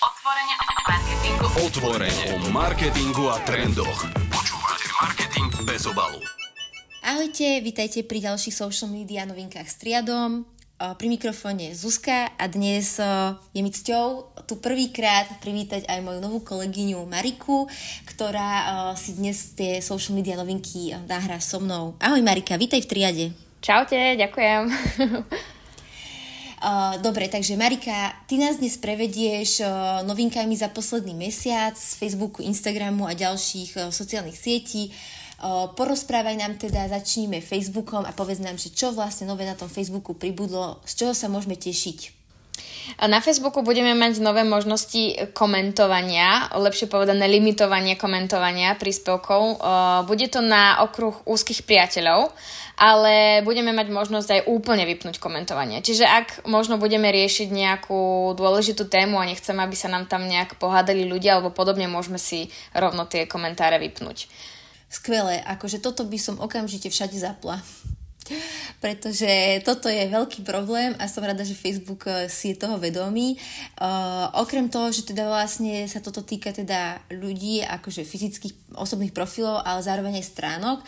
Otvorenie o marketingu. Otvorenie o marketingu a trendoch. Počúvate Marketing bez obalu. Ahojte, vítajte pri ďalších social media novinkách s Triadom. Pri mikrofóne Zuzka a dnes je mi cťou tu prvýkrát privítať aj moju novú kolegyňu Mariku, ktorá si dnes tie social media novinky nahrá so mnou. Ahoj Marika, vítaj v Triade. Čaute, ďakujem. Uh, dobre, takže Marika, ty nás dnes prevedieš uh, novinkami za posledný mesiac z Facebooku, Instagramu a ďalších uh, sociálnych sietí. Uh, porozprávaj nám teda, začníme Facebookom a povedz nám, že čo vlastne nové na tom Facebooku pribudlo, z čoho sa môžeme tešiť. Na Facebooku budeme mať nové možnosti komentovania, lepšie povedané limitovanie komentovania príspevkov. Bude to na okruh úzkých priateľov ale budeme mať možnosť aj úplne vypnúť komentovanie. Čiže ak možno budeme riešiť nejakú dôležitú tému a nechcem, aby sa nám tam nejak pohádali ľudia alebo podobne, môžeme si rovno tie komentáre vypnúť. Skvelé, akože toto by som okamžite všade zapla pretože toto je veľký problém a som rada, že Facebook eh, si je toho vedomý. Uh, okrem toho, že teda vlastne sa toto týka teda ľudí, akože fyzických osobných profilov, ale zároveň aj stránok,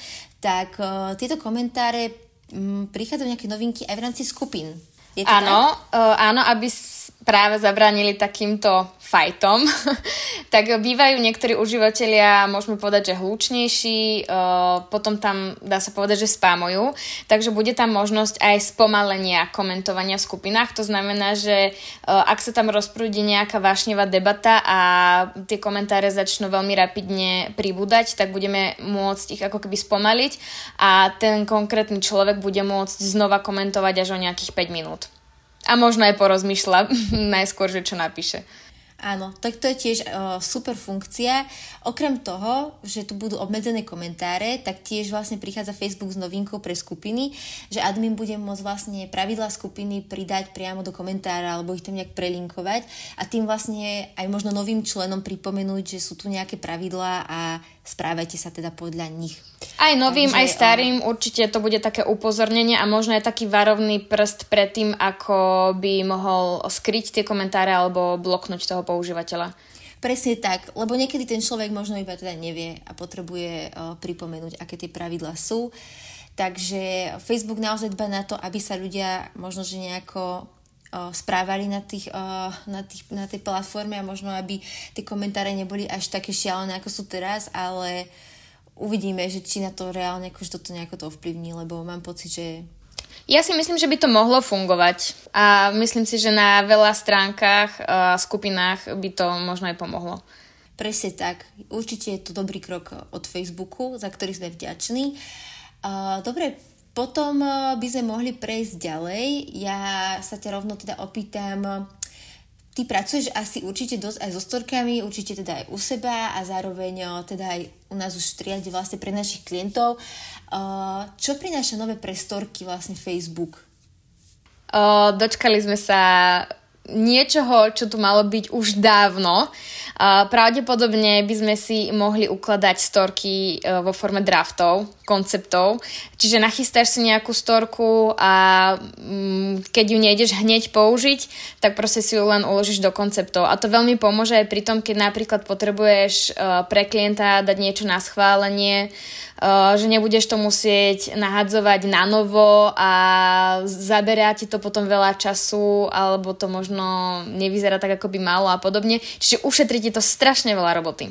tak uh, tieto komentáre um, prichádzajú nejaké novinky aj v rámci skupín. Je to áno, uh, áno, aby práve zabránili takýmto fajtom, tak bývajú niektorí užívateľia, môžeme povedať, že hlučnejší, potom tam dá sa povedať, že spámujú, takže bude tam možnosť aj spomalenia komentovania v skupinách, to znamená, že ak sa tam rozprúdi nejaká vášnevá debata a tie komentáre začnú veľmi rapidne pribúdať, tak budeme môcť ich ako keby spomaliť a ten konkrétny človek bude môcť znova komentovať až o nejakých 5 minút. A možno aj porozmýšľa najskôr, že čo napíše. Áno, tak to je tiež uh, super funkcia. Okrem toho, že tu budú obmedzené komentáre, tak tiež vlastne prichádza Facebook s novinkou pre skupiny, že admin bude môcť vlastne pravidla skupiny pridať priamo do komentára alebo ich tam nejak prelinkovať a tým vlastne aj možno novým členom pripomenúť, že sú tu nejaké pravidlá a správajte sa teda podľa nich. Aj novým, Takže, aj starým určite to bude také upozornenie a možno aj taký varovný prst pred tým, ako by mohol skryť tie komentáre alebo bloknúť toho používateľa. Presne tak, lebo niekedy ten človek možno iba teda nevie a potrebuje uh, pripomenúť, aké tie pravidlá sú. Takže Facebook naozaj dba na to, aby sa ľudia možno, že nejako správali na, tých, na, tých, na tej platforme a možno, aby tie komentáre neboli až také šialené, ako sú teraz, ale uvidíme, že či na to reálne akože toto nejako to ovplyvní, lebo mám pocit, že ja si myslím, že by to mohlo fungovať a myslím si, že na veľa stránkach a skupinách by to možno aj pomohlo. Presne tak. Určite je to dobrý krok od Facebooku, za ktorý sme vďační. Dobre, potom by sme mohli prejsť ďalej. Ja sa ťa rovno teda opýtam, ty pracuješ asi určite dosť aj so storkami, určite teda aj u seba a zároveň teda aj u nás už triade vlastne pre našich klientov. Čo prináša nové pre storky vlastne Facebook? O, dočkali sme sa niečoho, čo tu malo byť už dávno. Pravdepodobne by sme si mohli ukladať storky vo forme draftov, konceptov. Čiže nachystáš si nejakú storku a mm, keď ju nejdeš hneď použiť, tak proste si ju len uložíš do konceptov. A to veľmi pomôže aj pri tom, keď napríklad potrebuješ e, pre klienta dať niečo na schválenie, Eh, že nebudeš to musieť nahadzovať na novo a zaberá ti to potom veľa času alebo to možno nevyzerá tak, ako by malo a podobne. Čiže ušetrí ti to strašne veľa roboty.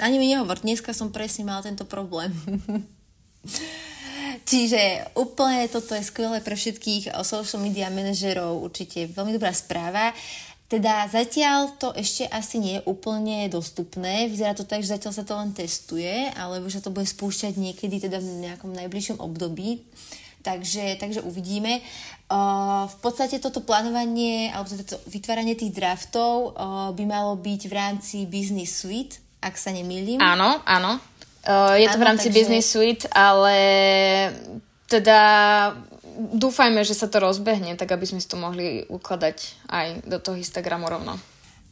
Ani mi nehovor, dneska som presne mala tento problém. Čiže úplne toto je skvelé pre všetkých social media manažerov, určite veľmi dobrá správa. Teda zatiaľ to ešte asi nie je úplne dostupné. Vyzerá to tak, že zatiaľ sa to len testuje, alebo že to bude spúšťať niekedy teda v nejakom najbližšom období. Takže, takže uvidíme. Uh, v podstate toto plánovanie alebo toto vytváranie tých draftov uh, by malo byť v rámci Business Suite, ak sa nemýlim. Áno, áno. Uh, je to áno, v rámci takže... Business Suite, ale teda dúfajme, že sa to rozbehne, tak aby sme si to mohli ukladať aj do toho Instagramu rovno.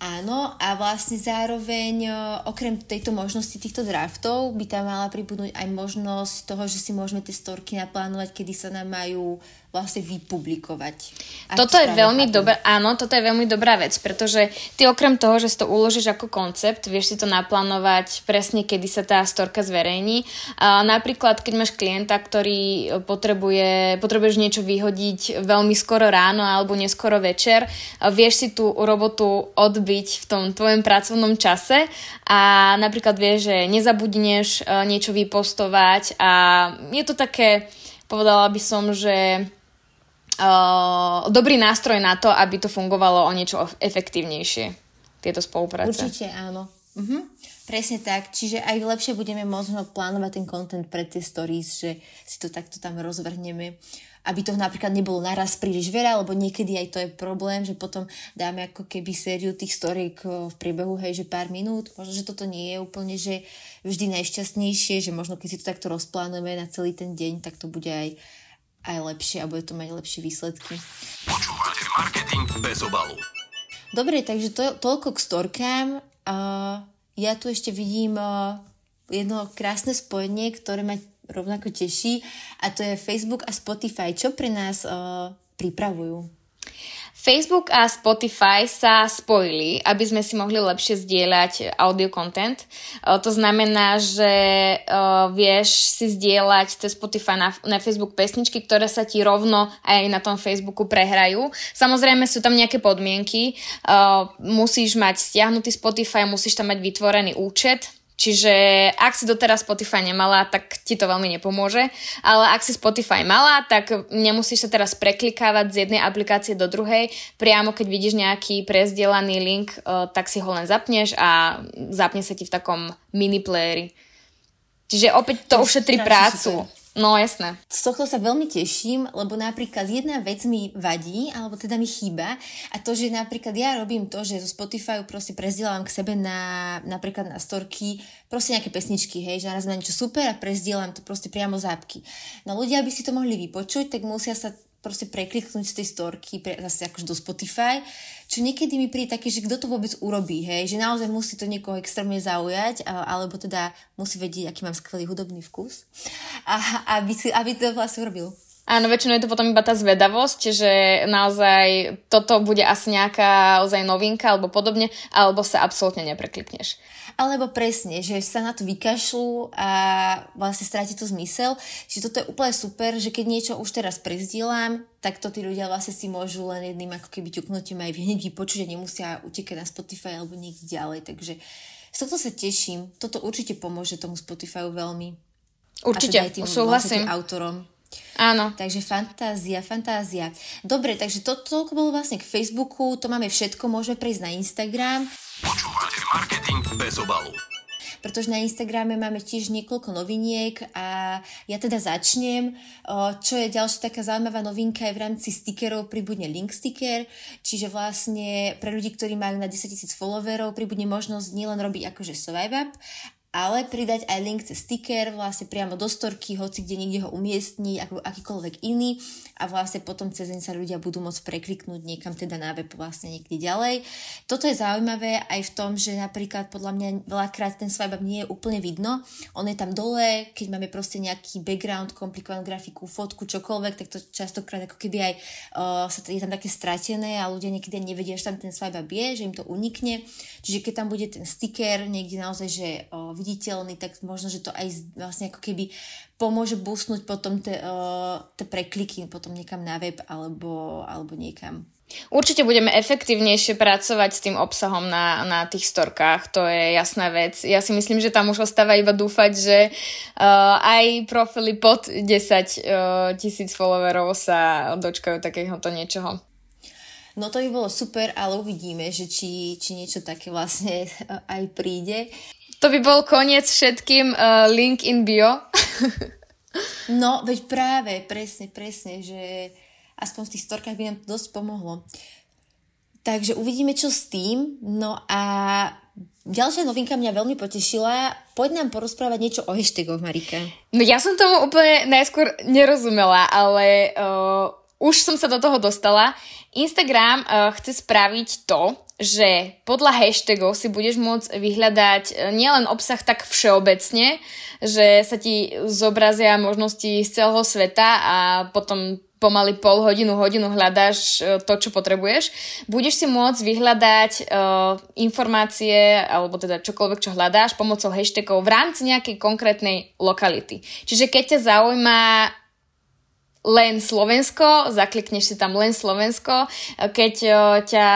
Áno, a vlastne zároveň okrem tejto možnosti týchto draftov by tam mala pribudnúť aj možnosť toho, že si môžeme tie storky naplánovať, kedy sa nám majú vlastne vypublikovať. Toto je veľmi dobrá, áno, toto je veľmi dobrá vec, pretože ty okrem toho, že si to uložíš ako koncept, vieš si to naplánovať presne, kedy sa tá storka zverejní. A napríklad, keď máš klienta, ktorý potrebuje, potrebuješ niečo vyhodiť veľmi skoro ráno alebo neskoro večer, vieš si tú robotu odbiť v tom tvojom pracovnom čase a napríklad vieš, že nezabudneš e, niečo vypostovať a je to také, povedala by som, že uh, dobrý nástroj na to, aby to fungovalo o niečo efektívnejšie, tieto spolupráce. Určite áno. Uh-huh. Presne tak, čiže aj lepšie budeme možno plánovať ten content pre tie stories, že si to takto tam rozvrhneme, aby to napríklad nebolo naraz príliš veľa, lebo niekedy aj to je problém, že potom dáme ako keby sériu tých storiek v priebehu, hej, že pár minút, možno, že toto nie je úplne, že vždy najšťastnejšie, že možno keď si to takto rozplánujeme na celý ten deň, tak to bude aj aj lepšie a bude to mať lepšie výsledky. Počúvate marketing bez obalu. Dobre, takže to, toľko k storkám. Uh, ja tu ešte vidím uh, jedno krásne spojenie, ktoré ma rovnako teší a to je Facebook a Spotify. Čo pre nás uh, pripravujú? Facebook a Spotify sa spojili, aby sme si mohli lepšie zdieľať audio content. To znamená, že vieš si zdieľať cez Spotify na, na Facebook pesničky, ktoré sa ti rovno aj na tom Facebooku prehrajú. Samozrejme sú tam nejaké podmienky. Musíš mať stiahnutý Spotify, musíš tam mať vytvorený účet, Čiže ak si doteraz Spotify nemala, tak ti to veľmi nepomôže. Ale ak si Spotify mala, tak nemusíš sa teraz preklikávať z jednej aplikácie do druhej. Priamo keď vidíš nejaký prezdielaný link, eh, tak si ho len zapneš a zapne sa ti v takom mini playeri. Čiže opäť to, to ušetrí prácu. Super. No jasné. Z tohto sa veľmi teším, lebo napríklad jedna vec mi vadí, alebo teda mi chýba a to, že napríklad ja robím to, že zo Spotify proste prezdielam k sebe na napríklad na storky proste nejaké pesničky, hej, že naraz na niečo super a prezdielam to proste priamo zápky. No ľudia, aby si to mohli vypočuť, tak musia sa proste prekliknúť z tej storky pre, zase akože do Spotify, čo niekedy mi príde také, že kto to vôbec urobí, hej, že naozaj musí to niekoho extrémne zaujať, alebo teda musí vedieť, aký mám skvelý hudobný vkus, a, aby, si, aby to vlastne urobil. Áno, väčšinou je to potom iba tá zvedavosť, že naozaj toto bude asi nejaká ozaj novinka alebo podobne, alebo sa absolútne nepreklikneš. Alebo presne, že sa na to vykašľú a vlastne stráti to zmysel. Čiže toto je úplne super, že keď niečo už teraz prezdielam, tak to tí ľudia vlastne si môžu len jedným ako keby ťuknutím aj hneď vypočuť a nemusia utekať na Spotify alebo niekde ďalej. Takže z tohto sa teším. Toto určite pomôže tomu Spotify veľmi. Určite, a teda aj tým súhlasím. Vlastne autorom. Áno. Takže fantázia, fantázia. Dobre, takže to toľko bolo vlastne k Facebooku, to máme všetko, môžeme prejsť na Instagram. Počúvate marketing bez obalu pretože na Instagrame máme tiež niekoľko noviniek a ja teda začnem. Čo je ďalšia taká zaujímavá novinka je v rámci stickerov pribudne link sticker, čiže vlastne pre ľudí, ktorí majú na 10 000 followerov, pribudne možnosť nielen robiť akože swipe up, ale pridať aj link cez sticker vlastne priamo do storky, hoci kde niekde ho umiestniť, ako akýkoľvek iný a vlastne potom cez deň sa ľudia budú môcť prekliknúť niekam teda na web vlastne niekde ďalej. Toto je zaujímavé aj v tom, že napríklad podľa mňa veľakrát ten swipe up nie je úplne vidno. On je tam dole, keď máme proste nejaký background, komplikovanú grafiku, fotku, čokoľvek, tak to častokrát ako keby aj uh, je tam také stratené a ľudia niekedy nevedia, že tam ten swipe up je, že im to unikne. Čiže keď tam bude ten sticker niekde naozaj, že uh, viditeľný, tak možno, že to aj vlastne ako keby pomôže boostnúť potom tie uh, prekliky potom niekam na web alebo, alebo niekam. Určite budeme efektívnejšie pracovať s tým obsahom na, na tých storkách, to je jasná vec. Ja si myslím, že tam už ostáva iba dúfať, že uh, aj profily pod 10 uh, tisíc followerov sa dočkajú takéhoto niečoho. No to by bolo super, ale uvidíme, že či, či niečo také vlastne aj príde. To by bol koniec všetkým uh, link in bio. no, veď práve, presne, presne, že aspoň v tých storkách by nám to dosť pomohlo. Takže uvidíme, čo s tým. No a ďalšia novinka mňa veľmi potešila. Poď nám porozprávať niečo o hashtagoch, Marika. No ja som tomu úplne najskôr nerozumela, ale uh, už som sa do toho dostala. Instagram uh, chce spraviť to, že podľa hashtagov si budeš môcť vyhľadať e, nielen obsah tak všeobecne, že sa ti zobrazia možnosti z celého sveta a potom pomaly pol hodinu, hodinu hľadáš e, to, čo potrebuješ. Budeš si môcť vyhľadať uh, informácie, alebo teda čokoľvek, čo hľadáš pomocou hashtagov v rámci nejakej konkrétnej lokality. Čiže keď ťa zaujíma len Slovensko, zaklikneš si tam len Slovensko. Keď ťa,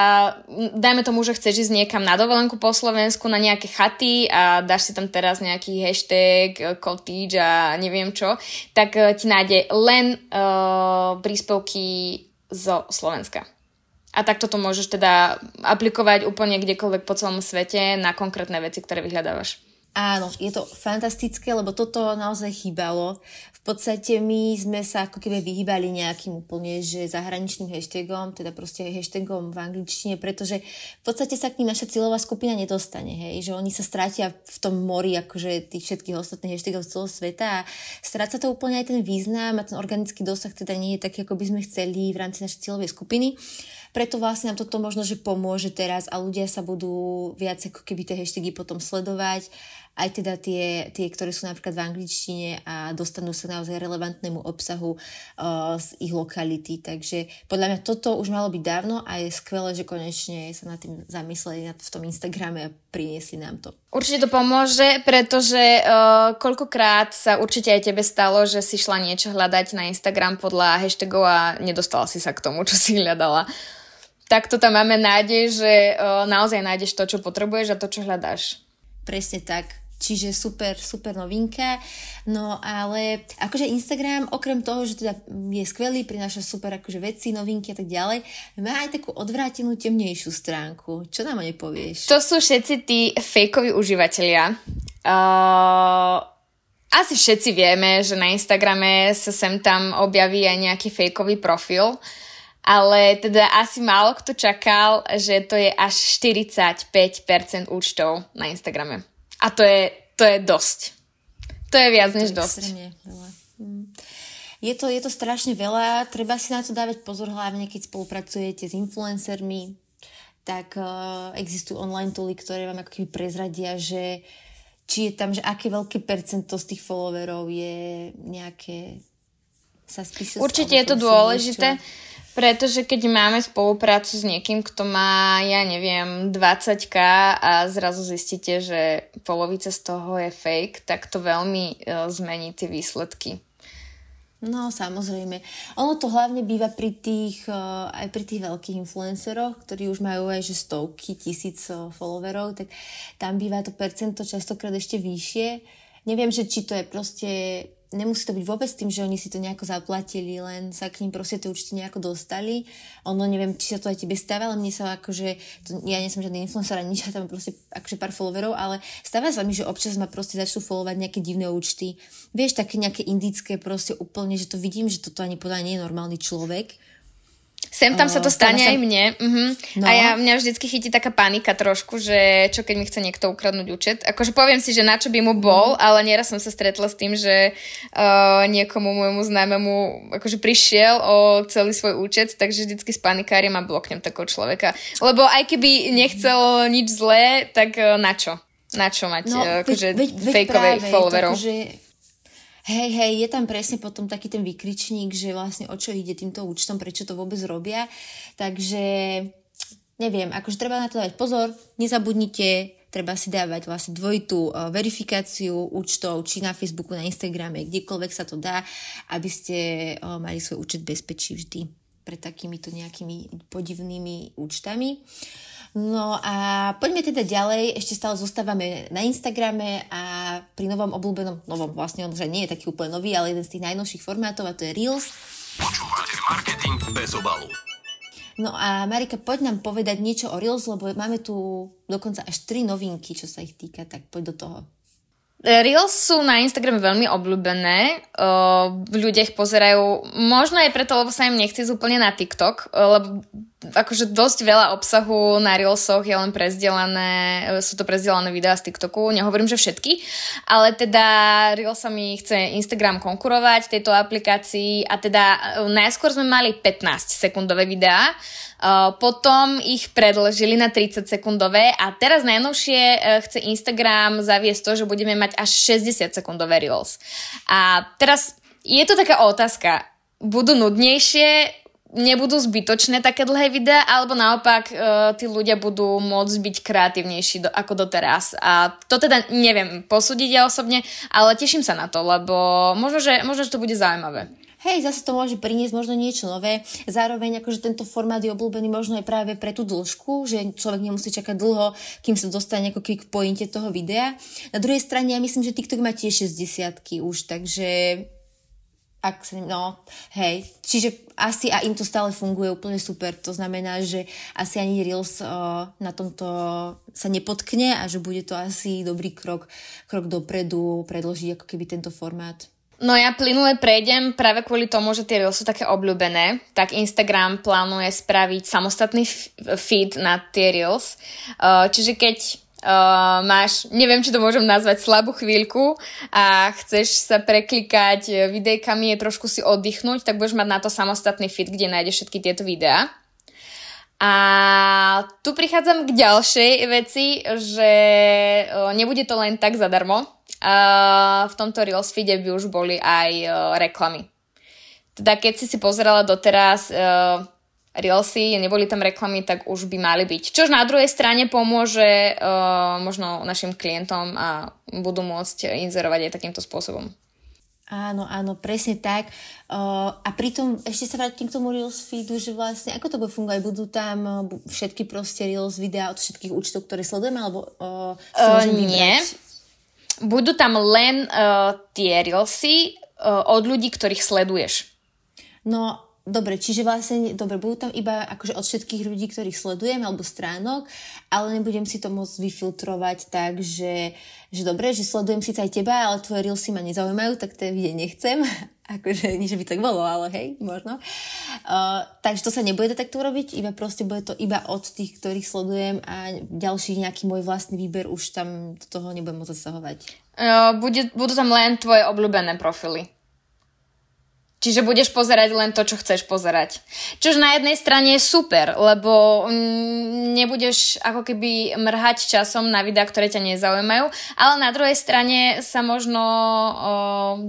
dajme tomu, že chceš ísť niekam na dovolenku po Slovensku, na nejaké chaty a dáš si tam teraz nejaký hashtag cottage a neviem čo, tak ti nájde len uh, príspevky zo Slovenska. A takto to môžeš teda aplikovať úplne kdekoľvek po celom svete na konkrétne veci, ktoré vyhľadávaš. Áno, je to fantastické, lebo toto naozaj chýbalo. Podstate my sme sa ako keby vyhýbali nejakým úplne, že zahraničným hashtagom, teda proste hashtagom v angličtine, pretože v podstate sa k ním naša cieľová skupina nedostane, hej, že oni sa strátia v tom mori akože tých všetkých ostatných hashtagov z celého sveta a stráca to úplne aj ten význam a ten organický dosah teda nie je taký, ako by sme chceli v rámci našej cieľovej skupiny. Preto vlastne nám toto možno, že pomôže teraz a ľudia sa budú viac ako keby tie hashtagy potom sledovať aj teda tie, tie, ktoré sú napríklad v angličtine a dostanú sa naozaj relevantnému obsahu uh, z ich lokality. Takže podľa mňa toto už malo byť dávno a je skvelé, že konečne sa nad tým zamysleli v tom Instagrame a priniesli nám to. Určite to pomôže, pretože uh, koľkokrát sa určite aj tebe stalo, že si šla niečo hľadať na Instagram podľa hashtagov a nedostala si sa k tomu, čo si hľadala. Takto tam máme nádej, že uh, naozaj nájdeš to, čo potrebuješ a to, čo hľadáš. Presne tak. Čiže super, super novinka. No ale akože Instagram, okrem toho, že teda je skvelý, prináša super akože veci, novinky a tak ďalej, má aj takú odvrátenú temnejšiu stránku. Čo nám o nej povieš? To sú všetci tí fejkoví užívateľia. Uh, asi všetci vieme, že na Instagrame sa sem tam objaví aj nejaký fejkový profil, ale teda asi málo kto čakal, že to je až 45% účtov na Instagrame. A to je, to je dosť. To je viac než dosť. Hm. Je to, je to strašne veľa, treba si na to dávať pozor, hlavne keď spolupracujete s influencermi, tak uh, existujú online tooly, ktoré vám ako keby prezradia, že či je tam, že aké veľké percento z tých followerov je nejaké suspicious. Určite je to dôležité. Pretože keď máme spoluprácu s niekým, kto má, ja neviem, 20k a zrazu zistíte, že polovica z toho je fake, tak to veľmi uh, zmení tie výsledky. No, samozrejme. Ono to hlavne býva pri tých, uh, aj pri tých veľkých influenceroch, ktorí už majú aj že stovky, tisíc uh, followerov, tak tam býva to percento častokrát ešte vyššie. Neviem, že či to je proste nemusí to byť vôbec tým, že oni si to nejako zaplatili, len sa k ním proste tie účty nejako dostali. Ono neviem, či sa to aj tebe stáva, ale mne sa akože, to, ja nie som žiadny influencer ani ja tam proste akože pár followerov, ale stáva sa mi, že občas ma proste začnú followovať nejaké divné účty. Vieš, také nejaké indické proste úplne, že to vidím, že toto ani podľa nie je normálny človek Sem tam sa to stane aj mne. Uh-huh. No. A ja, mňa vždycky chytí taká panika trošku, že čo keď mi chce niekto ukradnúť účet. Akože poviem si, že na čo by mu bol, uh-huh. ale nieraz som sa stretla s tým, že uh, niekomu môjmu známemu akože prišiel o celý svoj účet, takže vždycky s panikárim a bloknem takého človeka. Lebo aj keby nechcel nič zlé, tak uh, na čo? Na čo mať no, uh, akože veď, veď, fejkovej followerov? Akože Hej, hej, je tam presne potom taký ten vykričník, že vlastne o čo ide týmto účtom, prečo to vôbec robia. Takže neviem, akože treba na to dávať pozor, nezabudnite, treba si dávať vlastne dvojitú uh, verifikáciu účtov, či na Facebooku, na Instagrame, kdekoľvek sa to dá, aby ste uh, mali svoj účet bezpečí vždy pred takýmito nejakými podivnými účtami. No a poďme teda ďalej, ešte stále zostávame na Instagrame a pri novom obľúbenom, novom vlastne on že nie je taký úplne nový, ale jeden z tých najnovších formátov a to je Reels. Počúvate marketing bez obalu. No a Marika, poď nám povedať niečo o Reels, lebo máme tu dokonca až tri novinky, čo sa ich týka, tak poď do toho. Reels sú na Instagrame veľmi obľúbené, ľudia ich pozerajú, možno aj preto, lebo sa im nechce úplne na TikTok, lebo akože dosť veľa obsahu na Reelsoch je len prezdelané, sú to prezdelané videá z TikToku, nehovorím, že všetky, ale teda Reelsami chce Instagram konkurovať tejto aplikácii a teda e, najskôr sme mali 15 sekundové videá, Uh, potom ich predlžili na 30 sekundové a teraz najnovšie uh, chce Instagram zaviesť to, že budeme mať až 60 sekundové Reels. A teraz je to taká otázka. Budú nudnejšie, nebudú zbytočné také dlhé videá, alebo naopak uh, tí ľudia budú môcť byť kreatívnejší do, ako doteraz. A to teda neviem posúdiť ja osobne, ale teším sa na to, lebo možno, že, možno, že to bude zaujímavé hej, zase to môže priniesť možno niečo nové. Zároveň akože tento formát je obľúbený možno aj práve pre tú dĺžku, že človek nemusí čakať dlho, kým sa dostane ako k pointe toho videa. Na druhej strane ja myslím, že TikTok má tiež 60 už, takže ak sa, no, hej, čiže asi a im to stále funguje úplne super, to znamená, že asi ani Reels uh, na tomto sa nepotkne a že bude to asi dobrý krok, krok dopredu predložiť ako keby tento formát. No ja plynule prejdem práve kvôli tomu, že tie Reels sú také obľúbené, tak Instagram plánuje spraviť samostatný feed na tie Reels. Uh, čiže keď uh, máš, neviem, či to môžem nazvať slabú chvíľku a chceš sa preklikať videjkami, je trošku si oddychnúť, tak budeš mať na to samostatný feed, kde nájdeš všetky tieto videá. A tu prichádzam k ďalšej veci, že uh, nebude to len tak zadarmo, uh, v tomto Reels feede by už boli aj reklamy. Teda keď si si pozerala doteraz Reelsy, neboli tam reklamy, tak už by mali byť. Čož na druhej strane pomôže uh, možno našim klientom a budú môcť inzerovať aj takýmto spôsobom. Áno, áno, presne tak. Uh, a pritom ešte sa vrátim k tomu Reels feedu, že vlastne ako to bude fungovať? Budú tam uh, všetky proste Reels videá od všetkých účtov, ktoré sledujeme, alebo uh, uh, nie. Budú tam len uh, tie reelsy uh, od ľudí, ktorých sleduješ. No, Dobre, čiže vlastne, dobre, budú tam iba akože od všetkých ľudí, ktorých sledujem, alebo stránok, ale nebudem si to môcť vyfiltrovať tak, že, že dobre, že sledujem síce aj teba, ale tvoje reelsy ma nezaujímajú, tak to vidieť nechcem. akože, nie že by tak bolo, ale hej, možno. Uh, takže to sa nebude takto robiť, iba proste bude to iba od tých, ktorých sledujem a ďalší nejaký môj vlastný výber už tam do toho nebudem môcť zasahovať. Uh, bude, budú tam len tvoje obľúbené profily. Čiže budeš pozerať len to, čo chceš pozerať. Čož na jednej strane je super, lebo mm, nebudeš ako keby mrhať časom na videá, ktoré ťa nezaujímajú, ale na druhej strane sa možno o,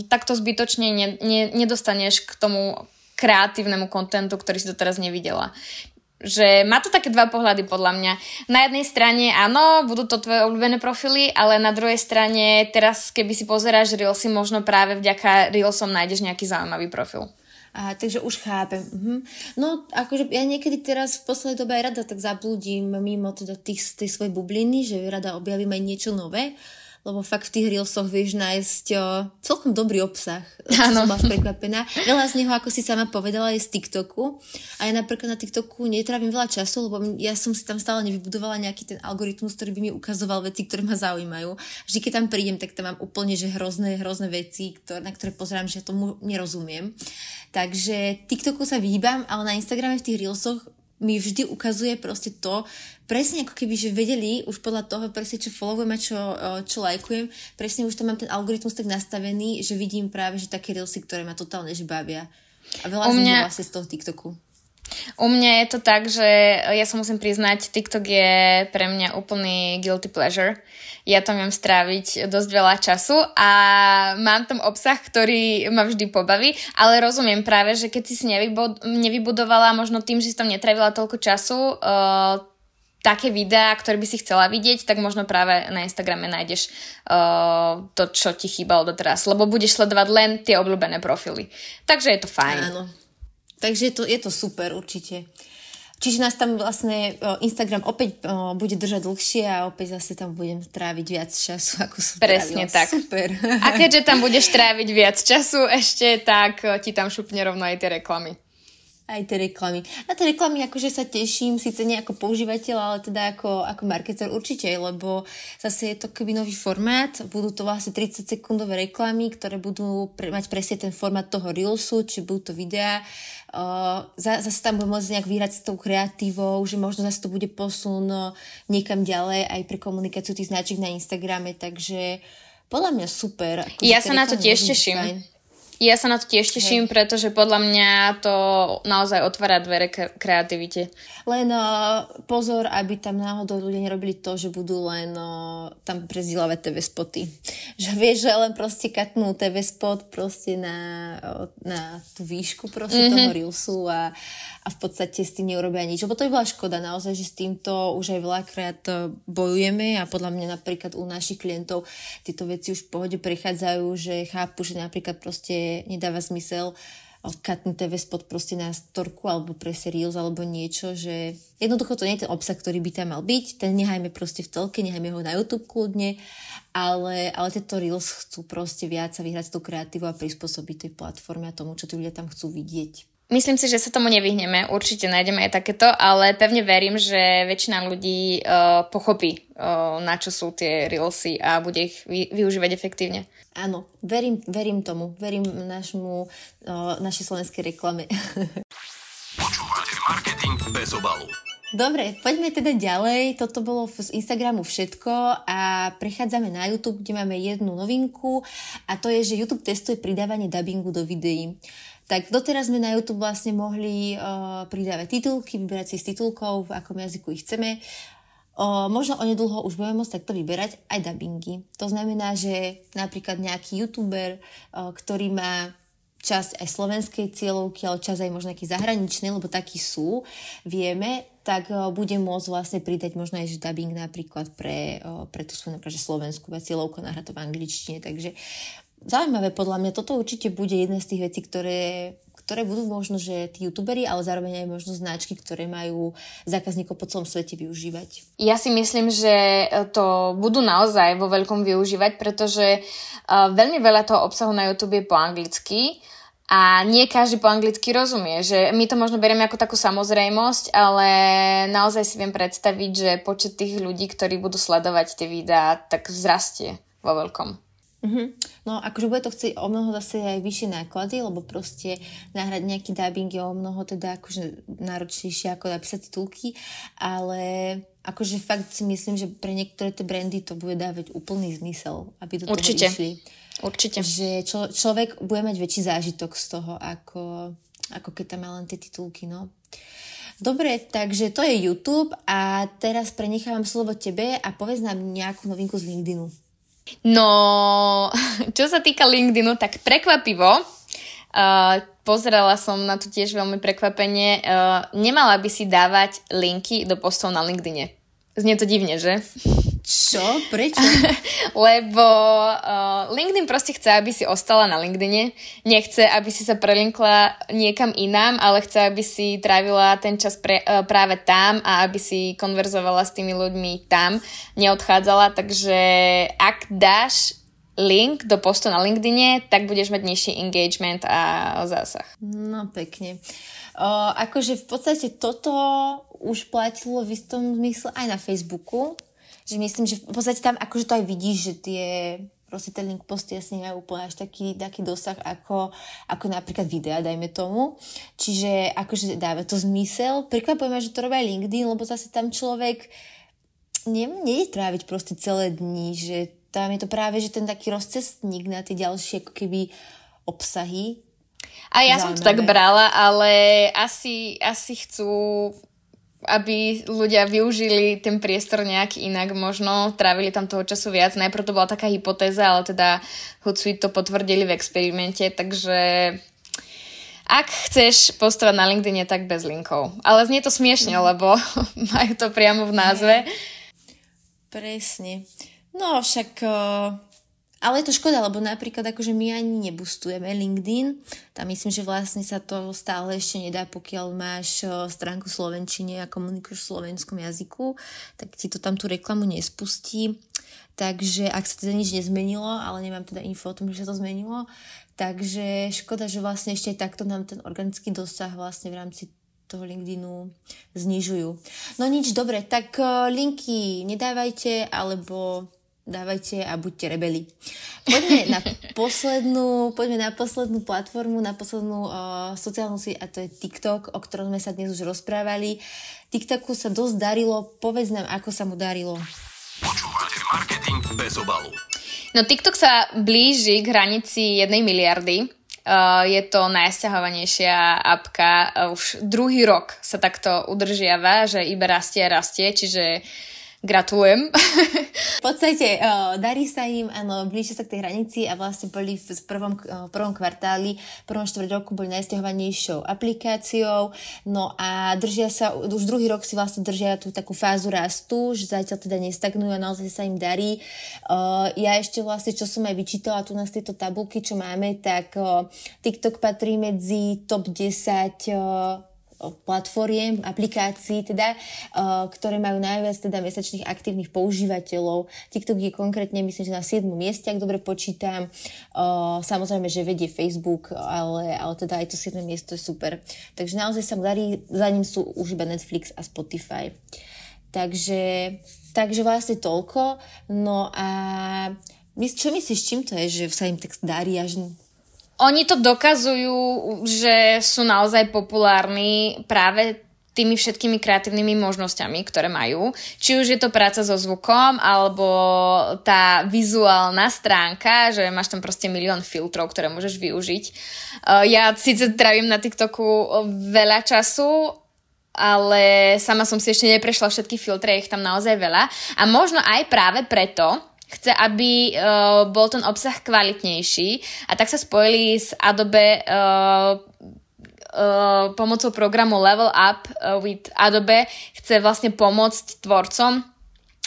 takto zbytočne ne, ne, nedostaneš k tomu kreatívnemu kontentu, ktorý si doteraz nevidela že má to také dva pohľady podľa mňa. Na jednej strane áno, budú to tvoje obľúbené profily, ale na druhej strane teraz, keby si pozeráš Reelsy, možno práve vďaka Reelsom nájdeš nejaký zaujímavý profil. Aha, takže už chápem. Mhm. No, akože ja niekedy teraz v poslednej dobe aj rada tak zablúdim mimo teda tých, tej svojej bubliny, že rada objavím aj niečo nové lebo fakt v tých Reelsoch vieš nájsť o, celkom dobrý obsah. Áno. Som bola prekvapená. Veľa z neho, ako si sama povedala, je z TikToku. A ja napríklad na TikToku netrávim veľa času, lebo ja som si tam stále nevybudovala nejaký ten algoritmus, ktorý by mi ukazoval veci, ktoré ma zaujímajú. Vždy, keď tam prídem, tak tam mám úplne že hrozné, hrozné veci, ktoré, na ktoré pozerám, že ja tomu nerozumiem. Takže TikToku sa vyhýbam, ale na Instagrame v tých Reelsoch mi vždy ukazuje proste to, presne ako keby, že vedeli už podľa toho presne, čo followujem a čo, čo lajkujem, presne už tam mám ten algoritmus tak nastavený, že vidím práve, že také reelsy, ktoré ma totálne že bavia. A veľa z mňa... vlastne z toho TikToku. U mňa je to tak, že ja sa musím priznať, TikTok je pre mňa úplný guilty pleasure. Ja tam viem stráviť dosť veľa času a mám tam obsah, ktorý ma vždy pobaví, ale rozumiem práve, že keď si si nevybudovala možno tým, že si tam netravila toľko času, uh, také videá, ktoré by si chcela vidieť, tak možno práve na Instagrame nájdeš uh, to, čo ti chýbalo doteraz, lebo budeš sledovať len tie obľúbené profily. Takže je to fajn. Áno. Takže je to, je to super určite. Čiže nás tam vlastne Instagram opäť o, bude držať dlhšie a opäť zase tam budem tráviť viac času, ako som Presne trávila. tak. Super. A keďže tam budeš tráviť viac času ešte, tak ti tam šupne rovno aj tie reklamy. Aj tie reklamy. Na tie reklamy akože sa teším, síce nie ako používateľ, ale teda ako, ako marketer určite, lebo zase je to keby nový formát, budú to vlastne 30 sekundové reklamy, ktoré budú pre, mať presne ten formát toho Reelsu, či budú to videá. Uh, zase tam bude môcť nejak výrať s tou kreatívou, že možno zase to bude posun niekam ďalej aj pre komunikáciu tých značiek na Instagrame, takže podľa mňa super. Ako ja sa na to tiež teším. Fajn. Ja sa na to tiež teším, Hej. pretože podľa mňa to naozaj otvára dvere k kreativite. Len uh, pozor, aby tam náhodou ľudia nerobili to, že budú len uh, tam prezdielavať TV spoty. Že vieš, že len proste katnú TV spot proste na, uh, na tú výšku proste mm-hmm. toho Reelsu a, a v podstate s tým neurobia nič. Lebo to by bola škoda naozaj, že s týmto už aj veľakrát bojujeme a podľa mňa napríklad u našich klientov tieto veci už v pohode prichádzajú, že chápu, že napríklad proste nedáva zmysel katnúť TV spot proste na storku alebo pre serióz alebo niečo, že jednoducho to nie je ten obsah, ktorý by tam mal byť, ten nehajme proste v telke, nehajme ho na YouTube kľudne, ale, ale tieto Reels chcú proste viac sa vyhrať s tou kreatívou a prispôsobiť tej platforme a tomu, čo tí ľudia tam chcú vidieť. Myslím si, že sa tomu nevyhneme, určite nájdeme aj takéto, ale pevne verím, že väčšina ľudí uh, pochopí, uh, na čo sú tie Reelsy a bude ich vy, využívať efektívne. Áno, verím, verím tomu, verím našmu, uh, našej slovenskej reklame. Počúvate marketing bez obalu. Dobre, poďme teda ďalej. Toto bolo z Instagramu všetko a prechádzame na YouTube, kde máme jednu novinku a to je, že YouTube testuje pridávanie dubbingu do videí. Tak doteraz sme na YouTube vlastne mohli uh, pridávať titulky, vyberať si z titulkov, v akom jazyku ich chceme. Uh, možno onedlho už budeme môcť takto vyberať aj dubbingy. To znamená, že napríklad nejaký youtuber, uh, ktorý má časť aj slovenskej cieľovky, ale časť aj možno nejaký zahraničný, lebo takí sú, vieme, tak uh, bude môcť vlastne pridať možno aj že dubbing napríklad pre, uh, pre tú svoju napríklad, slovenskú cieľovku nahrať v angličtine. Takže zaujímavé podľa mňa. Toto určite bude jedna z tých vecí, ktoré, ktoré budú možno, že tí youtuberi, ale zároveň aj možno značky, ktoré majú zákazníkov po celom svete využívať. Ja si myslím, že to budú naozaj vo veľkom využívať, pretože uh, veľmi veľa toho obsahu na YouTube je po anglicky a nie každý po anglicky rozumie, že my to možno berieme ako takú samozrejmosť, ale naozaj si viem predstaviť, že počet tých ľudí, ktorí budú sledovať tie videá, tak vzrastie vo veľkom. Mm-hmm. No akože bude to chcieť o mnoho zase aj vyššie náklady, lebo proste nahrať nejaký dubbing je o mnoho teda akože náročnejšie ako napísať titulky, ale akože fakt si myslím, že pre niektoré tie brandy to bude dávať úplný zmysel, aby do toho Určite. išli. Určite. Že čo, človek bude mať väčší zážitok z toho, ako, ako keď tam má len tie titulky, no. Dobre, takže to je YouTube a teraz prenechávam slovo tebe a povedz nám nejakú novinku z LinkedInu. No, čo sa týka LinkedInu, tak prekvapivo, uh, pozerala som na to tiež veľmi prekvapenie, uh, nemala by si dávať linky do postov na LinkedIne. Znie to divne, že? Čo? Prečo? Lebo uh, LinkedIn proste chce, aby si ostala na LinkedIne. Nechce, aby si sa prelinkla niekam inám, ale chce, aby si trávila ten čas pre, uh, práve tam a aby si konverzovala s tými ľuďmi tam, neodchádzala. Takže ak dáš link do postu na LinkedIne, tak budeš mať nižší engagement a zásah. No pekne. Uh, akože v podstate toto už platilo v istom zmysle aj na Facebooku, že myslím, že v podstate tam akože to aj vidíš, že tie proste ten link posty asi nemajú úplne až taký, taký dosah ako, ako napríklad videa, dajme tomu. Čiže akože dáva to zmysel. Prekvapuje ma, že to robia LinkedIn, lebo zase tam človek nie, nie tráviť proste celé dni, že tam je to práve, že ten taký rozcestník na tie ďalšie ako keby obsahy. A ja Zaujímavé. som to tak brala, ale asi, asi chcú aby ľudia využili ten priestor nejak inak, možno trávili tam toho času viac. Najprv to bola taká hypotéza, ale teda Hootsuite to potvrdili v experimente, takže ak chceš postovať na LinkedIn, tak bez linkov. Ale znie to smiešne, lebo majú to priamo v názve. Presne. No však uh ale je to škoda, lebo napríklad akože my ani nebustujeme LinkedIn. Tam myslím, že vlastne sa to stále ešte nedá, pokiaľ máš stránku Slovenčine a komunikuješ v slovenskom jazyku, tak ti to tam tú reklamu nespustí. takže ak sa teda nič nezmenilo, ale nemám teda info o tom, že sa to zmenilo, takže škoda, že vlastne ešte takto nám ten organický dosah vlastne v rámci toho LinkedInu znižujú. No nič, dobre, tak uh, linky nedávajte, alebo dávajte a buďte rebeli. Poďme na poslednú, poďme na poslednú platformu, na poslednú uh, sociálnu sieť a to je TikTok, o ktorom sme sa dnes už rozprávali. TikToku sa dosť darilo, povedz nám, ako sa mu darilo. Počúvate marketing bez obalu. No TikTok sa blíži k hranici jednej miliardy. Uh, je to najsťahovanejšia apka. Uh, už druhý rok sa takto udržiava, že iba rastie a rastie, čiže gratulujem. v podstate uh, darí sa im, áno, blížia sa k tej hranici a vlastne boli v, prvom, uh, prvom kvartáli, prvom štvrť roku boli najstiahovanejšou aplikáciou, no a držia sa, už druhý rok si vlastne držia tú takú fázu rastu, že zatiaľ teda nestagnujú a naozaj sa im darí. Uh, ja ešte vlastne, čo som aj vyčítala tu na tieto tabulky, čo máme, tak uh, TikTok patrí medzi top 10 uh, platformiem, aplikácií, teda, uh, ktoré majú najviac teda mesačných aktívnych používateľov. TikTok je konkrétne, myslím, že na 7. mieste, ak dobre počítam. Uh, samozrejme, že vedie Facebook, ale, ale teda aj to 7. miesto je super. Takže naozaj sa mu darí, za ním sú už iba Netflix a Spotify. Takže, takže vlastne toľko. No a čo myslíš, čím to je, že sa im tak darí až oni to dokazujú, že sú naozaj populárni práve tými všetkými kreatívnymi možnosťami, ktoré majú. Či už je to práca so zvukom, alebo tá vizuálna stránka, že máš tam proste milión filtrov, ktoré môžeš využiť. Uh, ja síce trávim na TikToku veľa času, ale sama som si ešte neprešla všetky filtre, ich tam naozaj veľa. A možno aj práve preto, chce, aby uh, bol ten obsah kvalitnejší a tak sa spojili s Adobe uh, uh, pomocou programu Level Up uh, with Adobe chce vlastne pomôcť tvorcom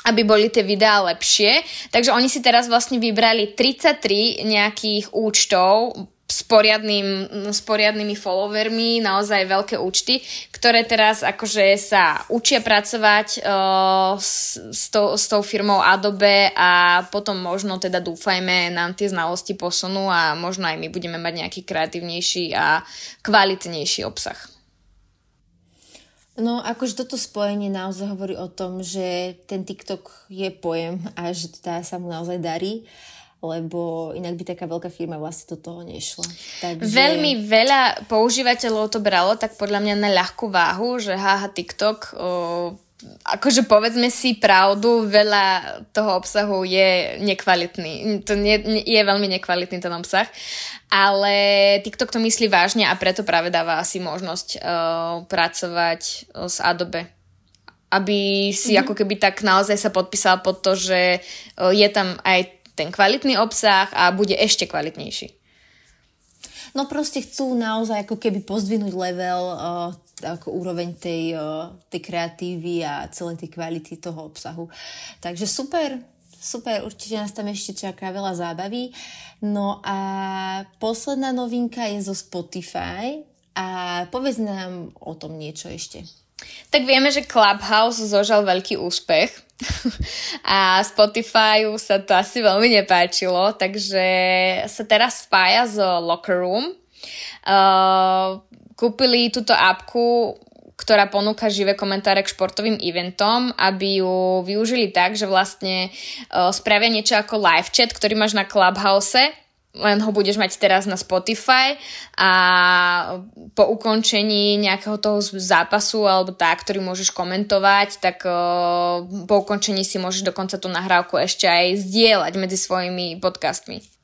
aby boli tie videá lepšie. Takže oni si teraz vlastne vybrali 33 nejakých účtov s, poriadným, s poriadnymi followermi, naozaj veľké účty, ktoré teraz akože sa učia pracovať uh, s, s, tou, s tou firmou Adobe a potom možno teda dúfajme nám tie znalosti posunú a možno aj my budeme mať nejaký kreatívnejší a kvalitnejší obsah. No, akože toto spojenie naozaj hovorí o tom, že ten TikTok je pojem a že teda sa mu naozaj darí. Uh, lebo inak by taká veľká firma vlastne do toho nešla. Takže... Veľmi veľa používateľov to bralo tak podľa mňa na ľahkú váhu, že haha TikTok, o, akože povedzme si pravdu, veľa toho obsahu je nekvalitný. To nie, nie, je veľmi nekvalitný ten obsah, ale TikTok to myslí vážne a preto práve dáva asi možnosť o, pracovať o, s Adobe aby si mm-hmm. ako keby tak naozaj sa podpísal pod to, že je tam aj ten kvalitný obsah a bude ešte kvalitnejší. No proste chcú naozaj ako keby pozdvihnúť level, uh, ako úroveň tej, uh, tej kreatívy a celej tej kvality toho obsahu. Takže super, super, určite nás tam ešte čaká veľa zábavy. No a posledná novinka je zo Spotify a povedz nám o tom niečo ešte. Tak vieme, že Clubhouse zožal veľký úspech a Spotify sa to asi veľmi nepáčilo, takže sa teraz spája s Locker Room. Kúpili túto apku, ktorá ponúka živé komentáre k športovým eventom, aby ju využili tak, že vlastne spravia niečo ako live chat, ktorý máš na Clubhouse len ho budeš mať teraz na Spotify a po ukončení nejakého toho zápasu alebo tak, ktorý môžeš komentovať, tak po ukončení si môžeš dokonca tú nahrávku ešte aj zdieľať medzi svojimi podcastmi.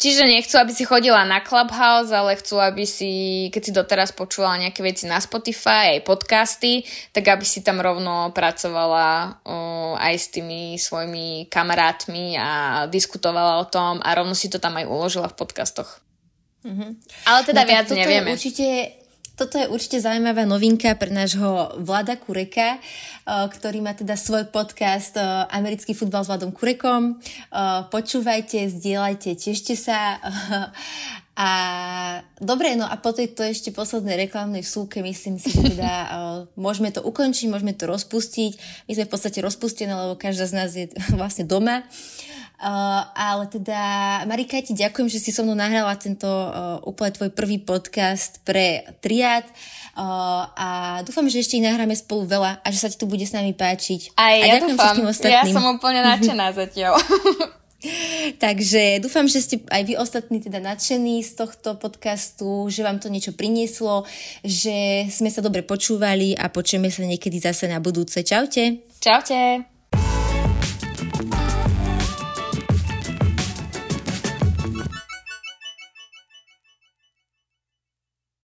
Čiže nechcú, aby si chodila na Clubhouse, ale chcú, aby si, keď si doteraz počula nejaké veci na Spotify, aj podcasty, tak aby si tam rovno pracovala uh, aj s tými svojimi kamarátmi a diskutovala o tom a rovno si to tam aj uložila v podcastoch. Mm-hmm. Ale teda no, viac nevieme. určite toto je určite zaujímavá novinka pre nášho Vlada Kureka, eh, ktorý má teda svoj podcast eh, Americký futbal s Vladom Kurekom. Eh, počúvajte, zdieľajte, tešte sa A dobre, no a po tejto ešte poslednej reklamnej súke myslím si, že teda môžeme to ukončiť, môžeme to rozpustiť. My sme v podstate rozpustené, lebo každá z nás je vlastne doma. Uh, ale teda, Marika, ti ďakujem, že si so mnou nahrala tento uh, úplne tvoj prvý podcast pre triad. Uh, a dúfam, že ešte ich nahráme spolu veľa a že sa ti tu bude s nami páčiť. Aj a ja dúfam, ja som úplne nadšená zatiaľ. Takže dúfam, že ste aj vy ostatní teda nadšení z tohto podcastu, že vám to niečo prinieslo, že sme sa dobre počúvali a počujeme sa niekedy zase na budúce. Čaute. Čaute.